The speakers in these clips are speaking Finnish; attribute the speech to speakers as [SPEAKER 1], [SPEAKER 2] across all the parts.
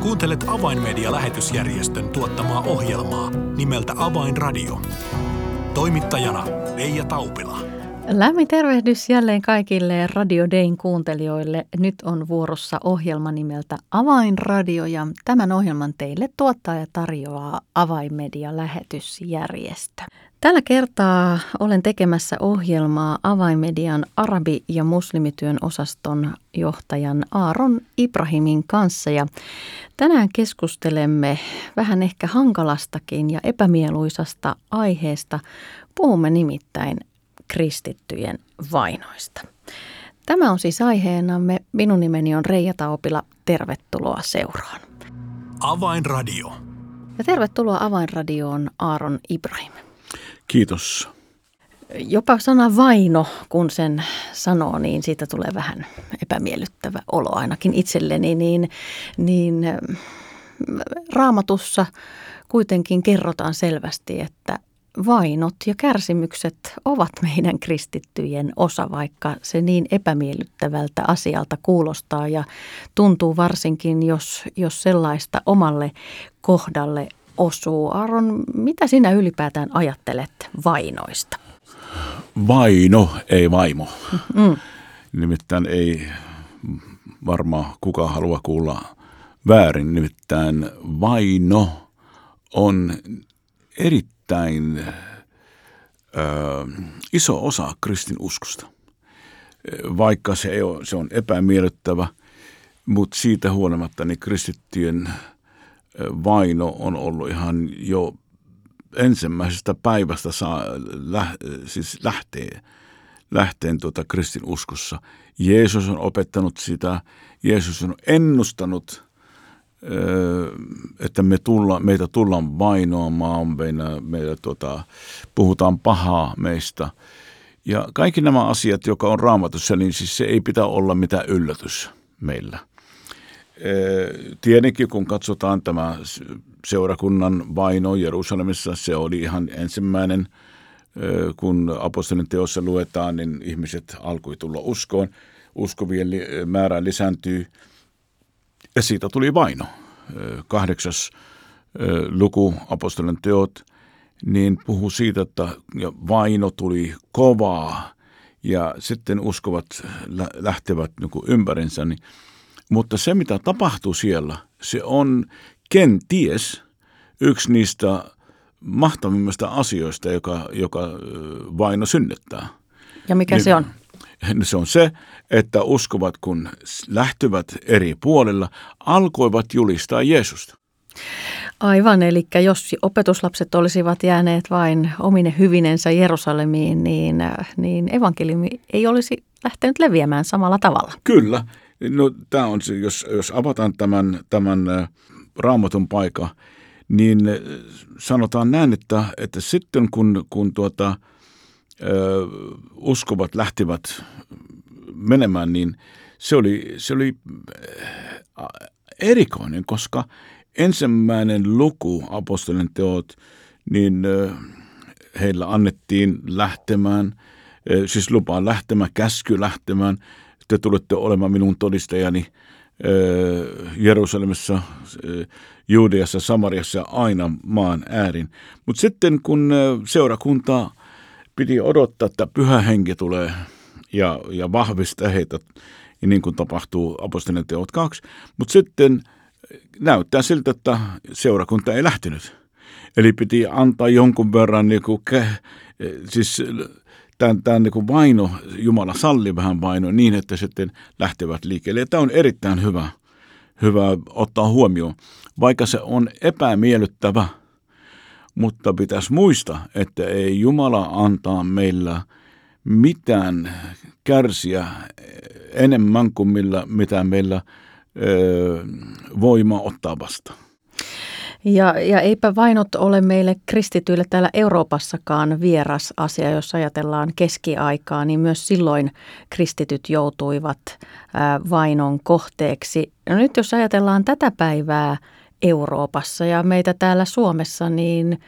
[SPEAKER 1] Kuuntelet Avainmedia-lähetysjärjestön tuottamaa ohjelmaa nimeltä Avainradio. Toimittajana Leija Taupila.
[SPEAKER 2] Lämmin tervehdys jälleen kaikille Radio Dayn kuuntelijoille. Nyt on vuorossa ohjelma nimeltä Avainradio ja tämän ohjelman teille tuottaa ja tarjoaa Avainmedia-lähetysjärjestö. Tällä kertaa olen tekemässä ohjelmaa Avainmedian arabi- ja muslimityön osaston johtajan Aaron Ibrahimin kanssa. Ja tänään keskustelemme vähän ehkä hankalastakin ja epämieluisasta aiheesta. Puhumme nimittäin kristittyjen vainoista. Tämä on siis aiheenamme. Minun nimeni on Reija Taupila. Tervetuloa seuraan.
[SPEAKER 1] Avainradio.
[SPEAKER 2] Ja tervetuloa Avainradioon Aaron Ibrahim.
[SPEAKER 3] Kiitos.
[SPEAKER 2] Jopa sana vaino, kun sen sanoo, niin siitä tulee vähän epämiellyttävä olo ainakin itselleni. Niin, niin raamatussa kuitenkin kerrotaan selvästi, että vainot ja kärsimykset ovat meidän kristittyjen osa, vaikka se niin epämiellyttävältä asialta kuulostaa ja tuntuu varsinkin, jos, jos sellaista omalle kohdalle osuu. Aron, mitä sinä ylipäätään ajattelet vainoista?
[SPEAKER 3] Vaino, ei vaimo. Mm. Nimittäin ei varmaan kuka halua kuulla väärin. Nimittäin vaino on erittäin ö, iso osa kristinuskosta. Vaikka se, ei ole, se on epämiellyttävä, mutta siitä huolimatta niin kristittyjen vaino on ollut ihan jo ensimmäisestä päivästä saa, lä, siis lähtee, lähteen tuota kristinuskossa. Jeesus on opettanut sitä, Jeesus on ennustanut, että me tulla, meitä tullaan vainoamaan, meillä, meillä tuota, puhutaan pahaa meistä. Ja kaikki nämä asiat, joka on raamatussa, niin siis se ei pitää olla mitään yllätys meillä – Tietenkin kun katsotaan tämä seurakunnan vaino Jerusalemissa, se oli ihan ensimmäinen, kun apostolin teossa luetaan, niin ihmiset alkoi tulla uskoon. Uskovien määrä lisääntyy ja siitä tuli vaino. Kahdeksas luku apostolin teot, niin puhuu siitä, että vaino tuli kovaa ja sitten uskovat lähtevät niin ympärinsä, niin mutta se, mitä tapahtuu siellä, se on kenties yksi niistä mahtavimmista asioista, joka, joka vaino synnyttää.
[SPEAKER 2] Ja mikä niin, se on?
[SPEAKER 3] Se on se, että uskovat, kun lähtyvät eri puolilla, alkoivat julistaa Jeesusta.
[SPEAKER 2] Aivan, eli jos opetuslapset olisivat jääneet vain omine hyvinensä Jerusalemiin, niin, niin evankeliumi ei olisi lähtenyt leviämään samalla tavalla.
[SPEAKER 3] Kyllä, No tämä on jos, jos avataan tämän, tämän raamatun paikka, niin sanotaan näin, että, että sitten kun, kun tuota, ö, uskovat lähtivät menemään, niin se oli, se oli erikoinen, koska ensimmäinen luku apostolien teot, niin heillä annettiin lähtemään, siis lupaan lähtemään, käsky lähtemään – te tulette olemaan minun todistajani Jerusalemissa, Juudeassa, Samariassa aina maan äärin. Mutta sitten kun seurakunta piti odottaa, että pyhä henki tulee ja, ja vahvistaa heitä, niin kuin tapahtuu apostolien teot kaksi, mutta sitten näyttää siltä, että seurakunta ei lähtenyt. Eli piti antaa jonkun verran niin kuin, siis tämän, tämän niin kuin vaino, Jumala salli vähän vaino niin, että sitten lähtevät liikkeelle. Ja tämä on erittäin hyvä, hyvä ottaa huomioon, vaikka se on epämiellyttävä, mutta pitäisi muistaa, että ei Jumala antaa meillä mitään kärsiä enemmän kuin millä, mitä meillä ö, voima ottaa vastaan.
[SPEAKER 2] Ja, ja eipä vainot ole meille kristityille täällä Euroopassakaan vieras asia, jos ajatellaan keskiaikaa, niin myös silloin kristityt joutuivat vainon kohteeksi. No nyt jos ajatellaan tätä päivää Euroopassa ja meitä täällä Suomessa, niin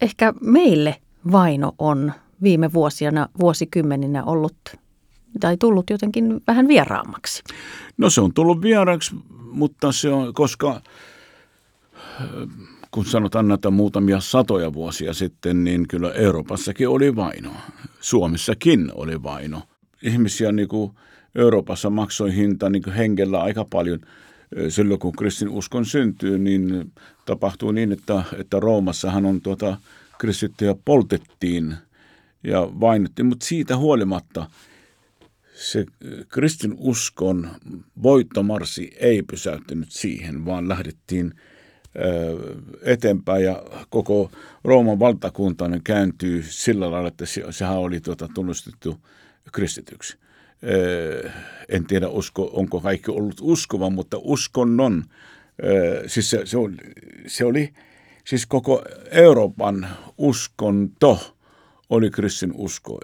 [SPEAKER 2] ehkä meille vaino on viime vuosina, vuosikymmeninä ollut tai tullut jotenkin vähän vieraammaksi.
[SPEAKER 3] No se on tullut vieraaksi mutta se on, koska kun sanotaan näitä muutamia satoja vuosia sitten, niin kyllä Euroopassakin oli vaino. Suomessakin oli vaino. Ihmisiä niin kuin Euroopassa maksoi hinta niin kuin hengellä aika paljon. Silloin kun kristin uskon syntyy, niin tapahtuu niin, että, että Roomassahan on tuota, kristittyjä poltettiin ja vainottiin, mutta siitä huolimatta se kristin uskon voittomarssi ei pysäyttänyt siihen, vaan lähdettiin – eteenpäin ja koko Rooman valtakuntainen kääntyy sillä lailla, että sehän oli tuota, tunnustettu kristityksi. En tiedä, usko, onko kaikki ollut uskova, mutta uskonnon, siis se, se, oli, se oli siis koko Euroopan uskonto oli kristin usko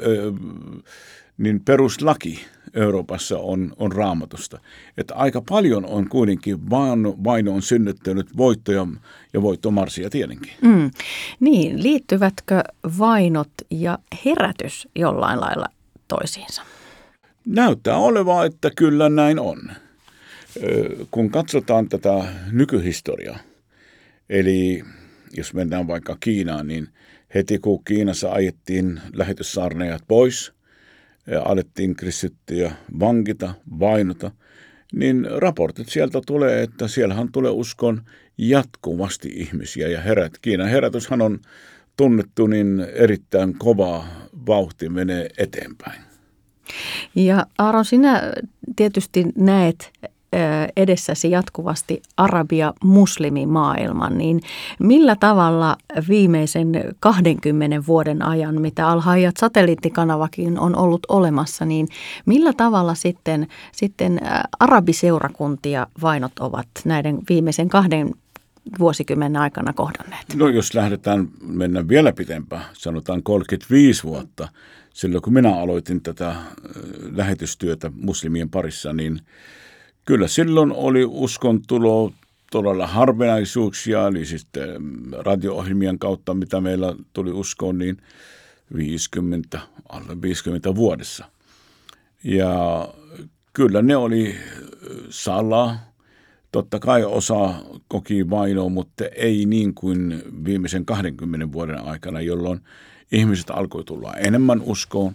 [SPEAKER 3] niin peruslaki Euroopassa on, on raamatusta. Että aika paljon on kuitenkin vaino, vaino on synnyttänyt voittoja ja voittomarsia tietenkin. Mm.
[SPEAKER 2] Niin, liittyvätkö vainot ja herätys jollain lailla toisiinsa?
[SPEAKER 3] Näyttää olevaa, että kyllä näin on. Kun katsotaan tätä nykyhistoriaa, eli jos mennään vaikka Kiinaan, niin heti kun Kiinassa ajettiin lähetyssaarneajat pois – alettiin kristittyjä vankita, vainota, niin raportit sieltä tulee, että siellähän tulee uskon jatkuvasti ihmisiä ja herät. Kiinan herätyshän on tunnettu niin erittäin kovaa vauhti menee eteenpäin.
[SPEAKER 2] Ja Aaron, sinä tietysti näet edessäsi jatkuvasti arabia-muslimimaailman, niin millä tavalla viimeisen 20 vuoden ajan, mitä Alhaijat satelliittikanavakin on ollut olemassa, niin millä tavalla sitten, sitten arabiseurakuntia vainot ovat näiden viimeisen kahden vuosikymmenen aikana kohdanneet?
[SPEAKER 3] No jos lähdetään mennä vielä pitempään, sanotaan 35 vuotta, silloin kun minä aloitin tätä lähetystyötä muslimien parissa, niin – Kyllä silloin oli uskontulo todella harvinaisuuksia, eli sitten mm, radio-ohjelmien kautta, mitä meillä tuli uskoon, niin 50, alle 50 vuodessa. Ja kyllä ne oli salaa. Totta kai osa koki vainoa, mutta ei niin kuin viimeisen 20 vuoden aikana, jolloin ihmiset alkoi tulla enemmän uskoon.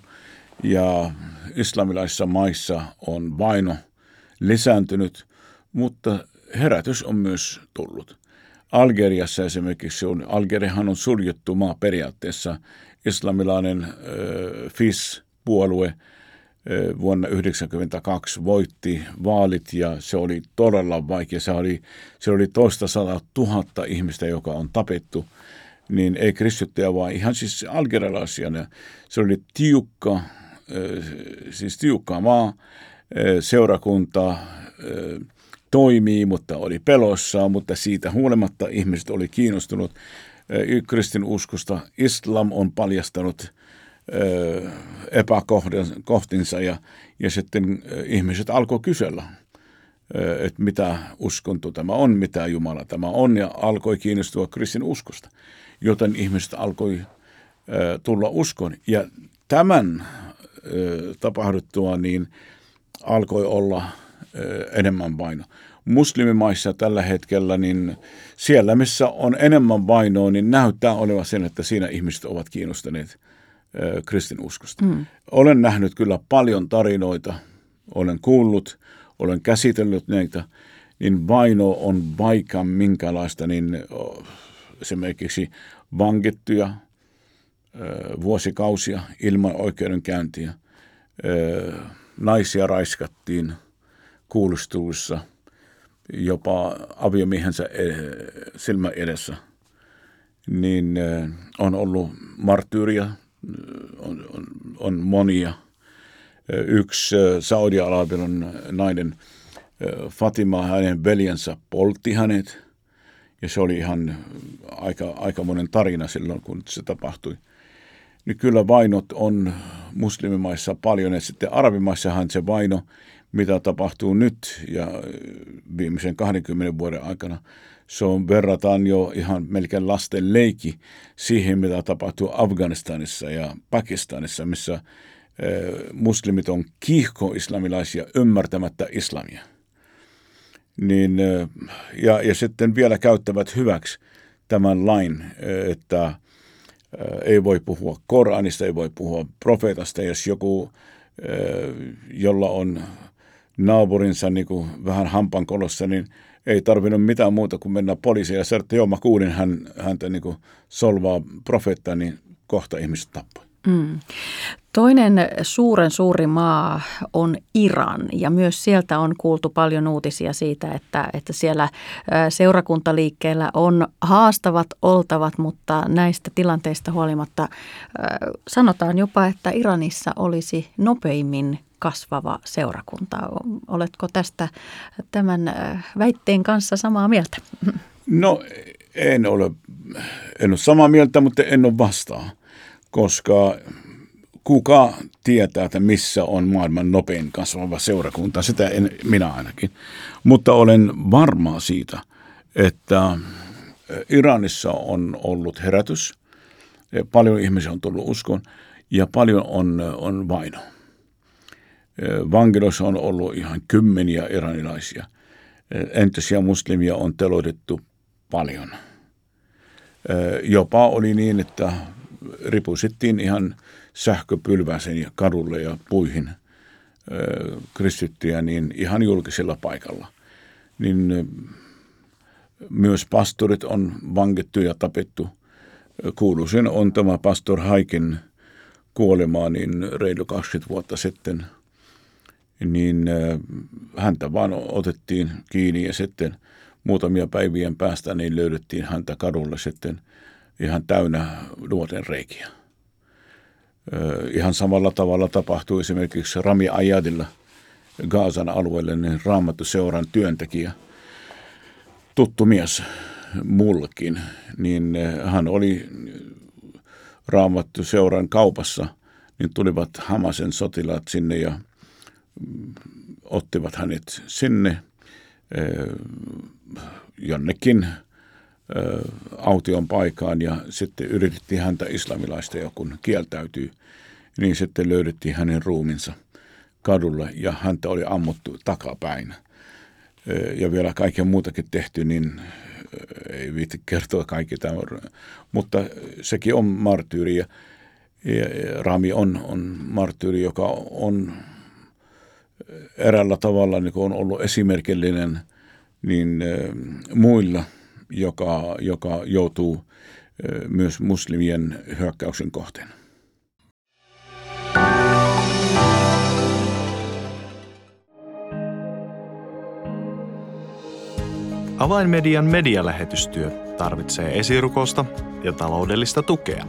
[SPEAKER 3] Ja islamilaisissa maissa on vaino – lisääntynyt, mutta herätys on myös tullut. Algeriassa esimerkiksi on, Algeriahan on suljettu maa periaatteessa. Islamilainen äh, FIS-puolue vuonna 1992 voitti vaalit ja se oli todella vaikea. Se oli, se oli toista sataa tuhatta ihmistä, joka on tapettu. Niin ei kristittyjä, vaan ihan siis algerialaisia. Se oli tiukka, äh, siis tiukka maa seurakunta toimii, mutta oli pelossaan, mutta siitä huolimatta ihmiset oli kiinnostunut kristin uskosta. Islam on paljastanut epäkohtinsa ja, ja sitten ihmiset alkoi kysellä, että mitä uskonto tämä on, mitä Jumala tämä on ja alkoi kiinnostua kristin uskosta, joten ihmiset alkoi tulla uskon. Ja tämän tapahduttua niin alkoi olla enemmän vaino. Muslimimaissa tällä hetkellä, niin siellä missä on enemmän vainoa, niin näyttää olevan sen, että siinä ihmiset ovat kiinnostuneet kristinuskosta. Mm. Olen nähnyt kyllä paljon tarinoita, olen kuullut, olen käsitellyt näitä, niin vaino on vaikka minkälaista, niin esimerkiksi vankittuja vuosikausia ilman oikeudenkäyntiä, naisia raiskattiin kuulusteluissa jopa aviomiehensä e, silmä edessä, niin on ollut marttyyriä, on, on, on monia. E, yksi Saudi-Arabian nainen Fatima, hänen veljensä poltti hänet, ja se oli ihan aika, aika monen tarina silloin, kun se tapahtui niin kyllä vainot on muslimimaissa paljon. Ja sitten arabimaissahan se vaino, mitä tapahtuu nyt ja viimeisen 20 vuoden aikana, se on verrataan jo ihan melkein lasten leikki siihen, mitä tapahtuu Afganistanissa ja Pakistanissa, missä eh, muslimit on kiihko-islamilaisia ymmärtämättä islamia. niin, ja, ja sitten vielä käyttävät hyväksi tämän lain, että ei voi puhua Koranista, ei voi puhua profeetasta, jos joku, jolla on naapurinsa niin kuin vähän hampankolossa, niin ei tarvinnut mitään muuta kuin mennä poliisiin ja sanoa, että joo, mä kuulin hän, häntä niin kuin solvaa profeettaa, niin kohta ihmiset tappoi. Mm.
[SPEAKER 2] Toinen suuren suuri maa on Iran ja myös sieltä on kuultu paljon uutisia siitä, että, että siellä seurakuntaliikkeellä on haastavat oltavat, mutta näistä tilanteista huolimatta sanotaan jopa, että Iranissa olisi nopeimmin kasvava seurakunta. Oletko tästä tämän väitteen kanssa samaa mieltä?
[SPEAKER 3] No en ole, en ole samaa mieltä, mutta en ole vastaan, koska kuka tietää, että missä on maailman nopein kasvava seurakunta, sitä en minä ainakin. Mutta olen varma siitä, että Iranissa on ollut herätys, paljon ihmisiä on tullut uskon ja paljon on, on vaino. Vankiloissa on ollut ihan kymmeniä iranilaisia. Entisiä muslimia on teloitettu paljon. Jopa oli niin, että ripusittiin ihan sähköpylväsen ja kadulle ja puihin kristittyjä niin ihan julkisella paikalla. Niin myös pastorit on vankittu ja tapettu. Kuuluisin on tämä pastor Haikin kuolemaa niin reilu 20 vuotta sitten – niin häntä vaan otettiin kiinni ja sitten muutamia päivien päästä niin löydettiin häntä kadulle sitten ihan täynnä nuoten reikiä. Ihan samalla tavalla tapahtui esimerkiksi Rami Ajadilla Gaasan alueelle, niin raamattu seuran työntekijä, tuttu mies mullekin, niin hän oli raamattu seuran kaupassa, niin tulivat Hamasen sotilaat sinne ja ottivat hänet sinne jonnekin aution paikaan ja sitten yritettiin häntä islamilaista ja kun kieltäytyy, niin sitten löydettiin hänen ruuminsa kadulla ja häntä oli ammuttu takapäin. Ja vielä kaiken muutakin tehty, niin ei viitti kertoa kaikki tämä, mutta sekin on martyyri ja, Rami on, on martyyri, joka on eräällä tavalla niin on ollut esimerkillinen niin muilla, joka, joka joutuu myös muslimien hyökkäyksen kohteen.
[SPEAKER 4] Avainmedian medialähetystyö tarvitsee esirukosta ja taloudellista tukea.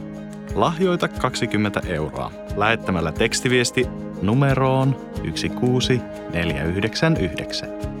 [SPEAKER 4] Lahjoita 20 euroa lähettämällä tekstiviesti numeroon 16499.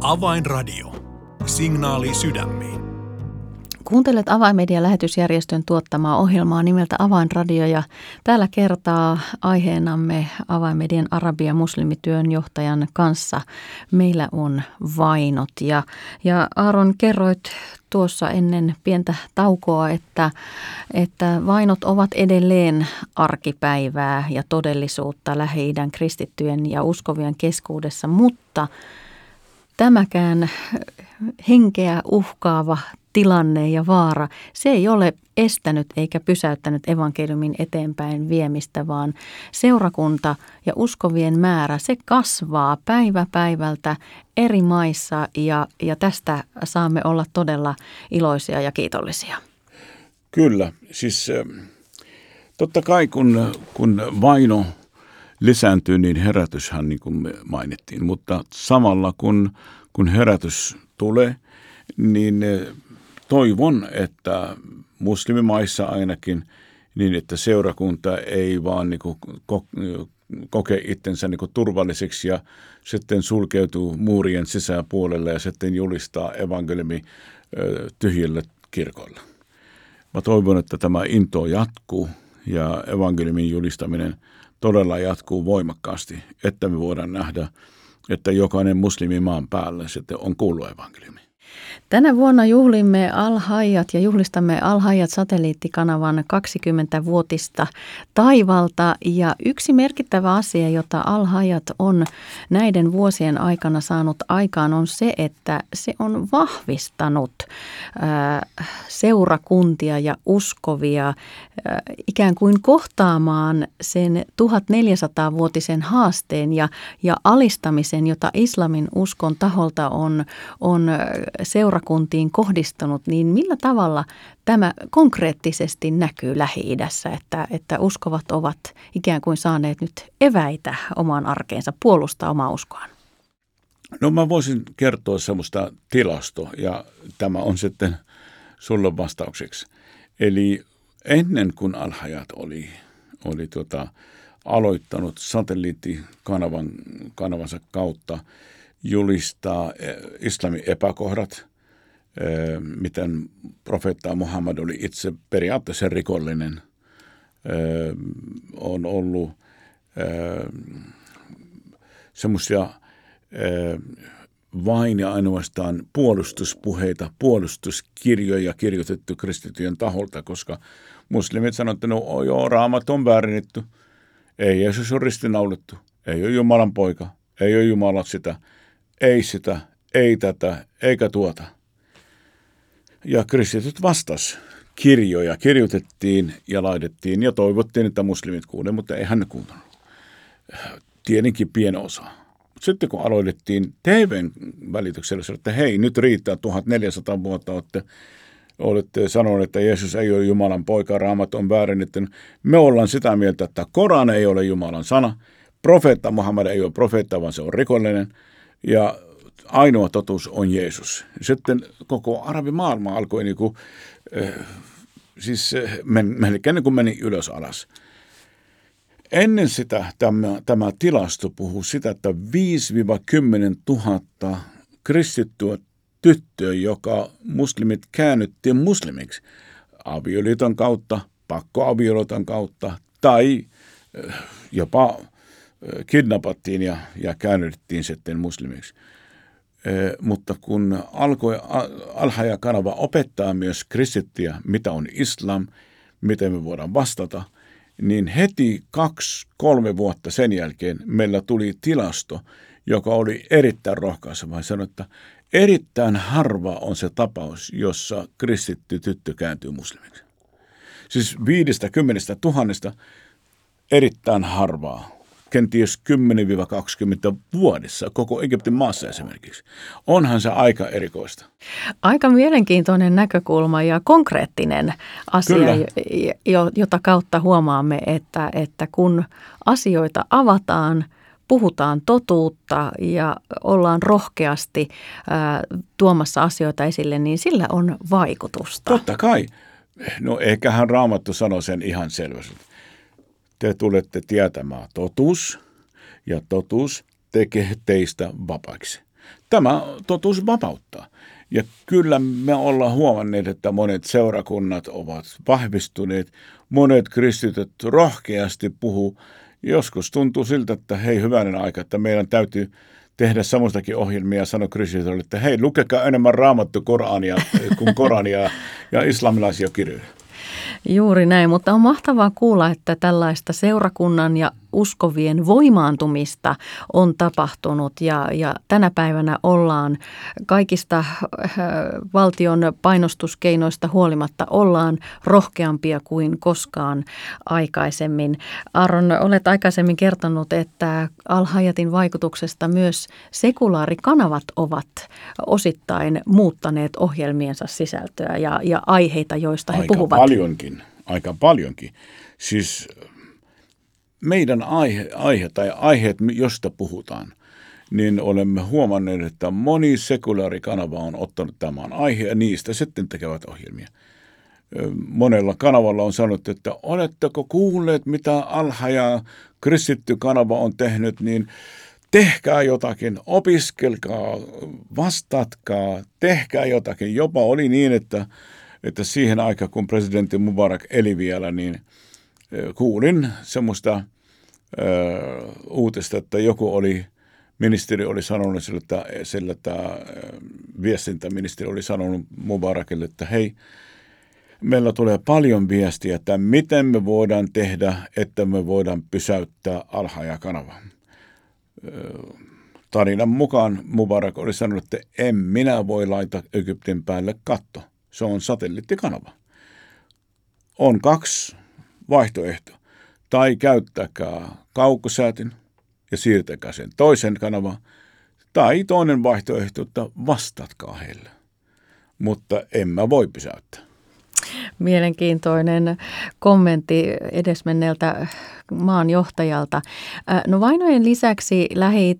[SPEAKER 1] Avainradio. Signaali sydämiin.
[SPEAKER 2] Kuuntelet Avainmedian lähetysjärjestön tuottamaa ohjelmaa nimeltä Avainradio ja täällä kertaa aiheenamme Avainmedian arabia muslimityön johtajan kanssa. Meillä on vainot ja, ja Aaron kerroit tuossa ennen pientä taukoa, että, että vainot ovat edelleen arkipäivää ja todellisuutta lähi kristittyjen ja uskovien keskuudessa, mutta – tämäkään henkeä uhkaava tilanne ja vaara, se ei ole estänyt eikä pysäyttänyt evankeliumin eteenpäin viemistä, vaan seurakunta ja uskovien määrä, se kasvaa päivä päivältä eri maissa ja, ja tästä saamme olla todella iloisia ja kiitollisia.
[SPEAKER 3] Kyllä, siis totta kai kun, kun vaino – lisääntyy, niin herätyshän niin kuin me mainittiin. Mutta samalla kun, kun herätys tulee, niin eh, toivon, että muslimimaissa ainakin, niin että seurakunta ei vaan niin kuin kokee itsensä niin kuin turvalliseksi ja sitten sulkeutuu muurien sisäpuolelle ja sitten julistaa evankeliumi tyhjille kirkoilla. Mä toivon, että tämä into jatkuu ja evankeliumin julistaminen todella jatkuu voimakkaasti, että me voidaan nähdä, että jokainen muslimi maan päällä sitten on kuullut evankeliumi.
[SPEAKER 2] Tänä vuonna juhlimme Alhaijat ja juhlistamme Alhaijat satelliittikanavan 20-vuotista taivalta. Ja yksi merkittävä asia, jota Alhaijat on näiden vuosien aikana saanut aikaan, on se, että se on vahvistanut seurakuntia ja uskovia ikään kuin kohtaamaan sen 1400-vuotisen haasteen ja, ja alistamisen, jota islamin uskon taholta on, on seurakuntiin kohdistunut, niin millä tavalla tämä konkreettisesti näkyy Lähi-idässä, että, että uskovat ovat ikään kuin saaneet nyt eväitä omaan arkeensa puolustaa omaa uskoaan?
[SPEAKER 3] No mä voisin kertoa semmoista tilasto ja tämä on sitten sulle vastaukseksi. Eli ennen kuin Alhajat oli, oli tuota, aloittanut satelliittikanavan kanavansa kautta julistaa eh, islamin epäkohdat, eh, miten profeetta Muhammad oli itse periaatteessa rikollinen, eh, on ollut semmoisia vain ja ainoastaan puolustuspuheita, puolustuskirjoja kirjoitettu kristityön taholta, koska muslimit sanoivat, että no joo, raamat on väärennetty, ei Jeesus ole ristinaulettu, ei ole Jumalan poika, ei ole Jumala sitä – ei sitä, ei tätä, eikä tuota. Ja kristityt vastas. Kirjoja kirjoitettiin ja laitettiin ja toivottiin, että muslimit kuulee, mutta ei hän kuuntanut. Tietenkin pieni osa. Sitten kun aloitettiin TVn välityksellä, että hei, nyt riittää 1400 vuotta, olette, olette sanoneet, että Jeesus ei ole Jumalan poika, raamat on väärin, että me ollaan sitä mieltä, että Koran ei ole Jumalan sana, profeetta Muhammad ei ole profeetta, vaan se on rikollinen – ja ainoa totuus on Jeesus. Sitten koko arabimaailma alkoi niin kuin, äh, siis men, melkein niin kuin meni ylös alas. Ennen sitä tämä, tämä tilasto puhuu sitä, että 5-10 000 kristittyä tyttöä, joka muslimit käännyttiin muslimiksi avioliiton kautta, pakkoavioliiton kautta tai jopa kidnappattiin ja, ja käännyttiin sitten muslimiksi. Mutta kun alkoi Alhaja kanava opettaa myös kristittiä, mitä on islam, miten me voidaan vastata, niin heti kaksi, kolme vuotta sen jälkeen meillä tuli tilasto, joka oli erittäin rohkaiseva. Sanoi, että erittäin harva on se tapaus, jossa kristitty tyttö kääntyy muslimiksi. Siis viidestä kymmenestä tuhannesta erittäin harvaa kenties 10-20 vuodessa koko Egyptin maassa esimerkiksi. Onhan se aika erikoista.
[SPEAKER 2] Aika mielenkiintoinen näkökulma ja konkreettinen asia, Kyllä. jota kautta huomaamme, että, että kun asioita avataan, puhutaan totuutta ja ollaan rohkeasti ää, tuomassa asioita esille, niin sillä on vaikutusta.
[SPEAKER 3] Totta kai. No eiköhän Raamattu sano sen ihan selvästi te tulette tietämään totuus, ja totuus tekee teistä vapaiksi. Tämä totuus vapauttaa. Ja kyllä me ollaan huomanneet, että monet seurakunnat ovat vahvistuneet, monet kristityt rohkeasti puhuu. Joskus tuntuu siltä, että hei hyvänen aika, että meidän täytyy tehdä samaistakin ohjelmia ja sanoa kristityille, että hei lukekaa enemmän raamattu Korania kuin Korania ja islamilaisia kirjoja.
[SPEAKER 2] Juuri näin, mutta on mahtavaa kuulla, että tällaista seurakunnan ja uskovien voimaantumista on tapahtunut ja, ja tänä päivänä ollaan kaikista äh, valtion painostuskeinoista huolimatta ollaan rohkeampia kuin koskaan aikaisemmin. Aron, olet aikaisemmin kertonut, että Alhajatin vaikutuksesta myös sekulaarikanavat ovat osittain muuttaneet ohjelmiensa sisältöä ja, ja aiheita, joista he
[SPEAKER 3] aika
[SPEAKER 2] puhuvat.
[SPEAKER 3] Paljonkin, aika paljonkin. Siis meidän aihe, aihe tai aiheet, josta puhutaan, niin olemme huomanneet, että moni sekulaarikanava on ottanut tämän aihe ja niistä sitten tekevät ohjelmia. monella kanavalla on sanottu, että oletteko kuulleet, mitä Alha ja kristitty kanava on tehnyt, niin tehkää jotakin, opiskelkaa, vastatkaa, tehkää jotakin. Jopa oli niin, että, että siihen aikaan, kun presidentti Mubarak eli vielä, niin kuulin semmoista uutista, että joku oli, ministeri oli sanonut sille, että, sille, että viestintäministeri oli sanonut Mubarakille, että hei, meillä tulee paljon viestiä, että miten me voidaan tehdä, että me voidaan pysäyttää Alhaja-kanava. Tarinan mukaan Mubarak oli sanonut, että en minä voi laita Egyptin päälle katto. Se on satelliittikanava. On kaksi vaihtoehtoa. Tai käyttäkää kaukosäätin ja siirtäkää sen toisen kanavan. Tai toinen vaihtoehto, että vastatkaa heille. Mutta en mä voi pysäyttää.
[SPEAKER 2] Mielenkiintoinen kommentti edesmenneeltä maanjohtajalta. No vainojen lisäksi lähi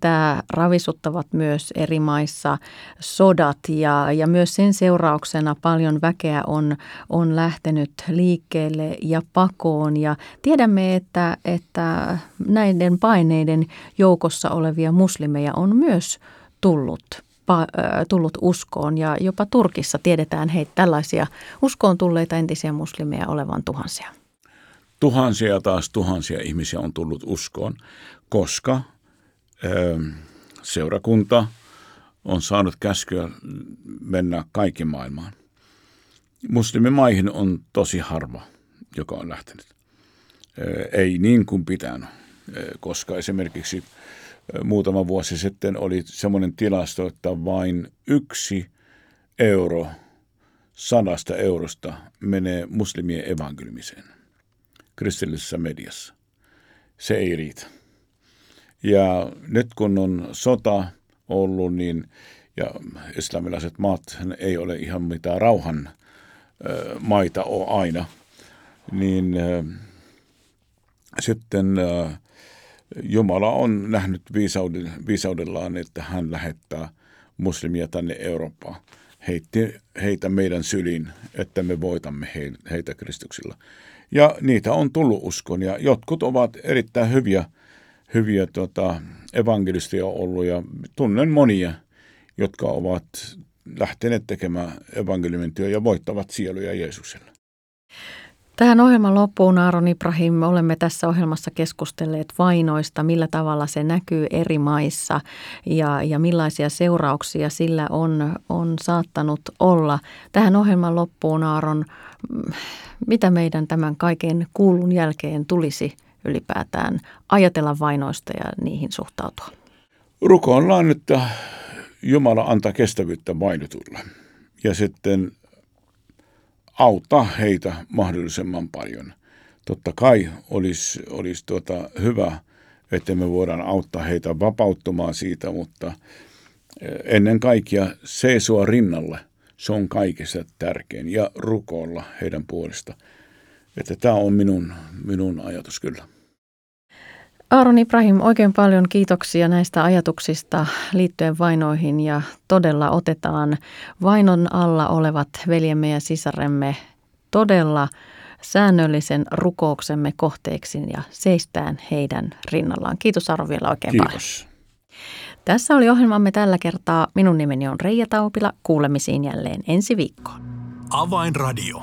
[SPEAKER 2] ravisuttavat myös eri maissa sodat ja, ja myös sen seurauksena paljon väkeä on, on lähtenyt liikkeelle ja pakoon. Ja tiedämme, että, että näiden paineiden joukossa olevia muslimeja on myös tullut tullut uskoon ja jopa Turkissa tiedetään heitä tällaisia uskoon tulleita entisiä muslimeja olevan tuhansia.
[SPEAKER 3] Tuhansia taas tuhansia ihmisiä on tullut uskoon, koska ö, seurakunta on saanut käskyä mennä kaikki maailmaan. Muslimimaihin on tosi harva, joka on lähtenyt. Ei niin kuin pitänyt, koska esimerkiksi – muutama vuosi sitten oli semmoinen tilasto, että vain yksi euro sadasta eurosta menee muslimien evankeliumiseen kristillisessä mediassa. Se ei riitä. Ja nyt kun on sota ollut, niin ja islamilaiset maat ei ole ihan mitään rauhan maita ole aina, niin sitten Jumala on nähnyt viisaudellaan, että hän lähettää muslimia tänne Eurooppaan. Heitti heitä meidän syliin, että me voitamme heitä Kristuksilla. Ja niitä on tullut uskon ja jotkut ovat erittäin hyviä, hyviä tota, evankelistia ollut ja tunnen monia, jotka ovat lähteneet tekemään evankeliumin ja voittavat sieluja Jeesukselle.
[SPEAKER 2] Tähän ohjelman loppuun, Aaron Ibrahim, me olemme tässä ohjelmassa keskustelleet vainoista, millä tavalla se näkyy eri maissa ja, ja millaisia seurauksia sillä on, on saattanut olla. Tähän ohjelman loppuun, Aaron, mitä meidän tämän kaiken kuulun jälkeen tulisi ylipäätään ajatella vainoista ja niihin suhtautua?
[SPEAKER 3] Rukoillaan, että Jumala antaa kestävyyttä vainotulle. Ja sitten auttaa heitä mahdollisimman paljon. Totta kai olisi, olisi tuota hyvä, että me voidaan auttaa heitä vapauttumaan siitä, mutta eh, ennen kaikkea seisoa rinnalle, se on kaikista tärkein, ja rukoilla heidän puolesta. Että tämä on minun, minun ajatus kyllä.
[SPEAKER 2] Aaron Ibrahim, oikein paljon kiitoksia näistä ajatuksista liittyen vainoihin ja todella otetaan vainon alla olevat veljemme ja sisaremme todella säännöllisen rukouksemme kohteeksi ja seistään heidän rinnallaan. Kiitos Aaron vielä oikein
[SPEAKER 3] Kiitos.
[SPEAKER 2] paljon. Tässä oli ohjelmamme tällä kertaa. Minun nimeni on Reija Taupila. Kuulemisiin jälleen ensi viikkoon.
[SPEAKER 1] Avainradio.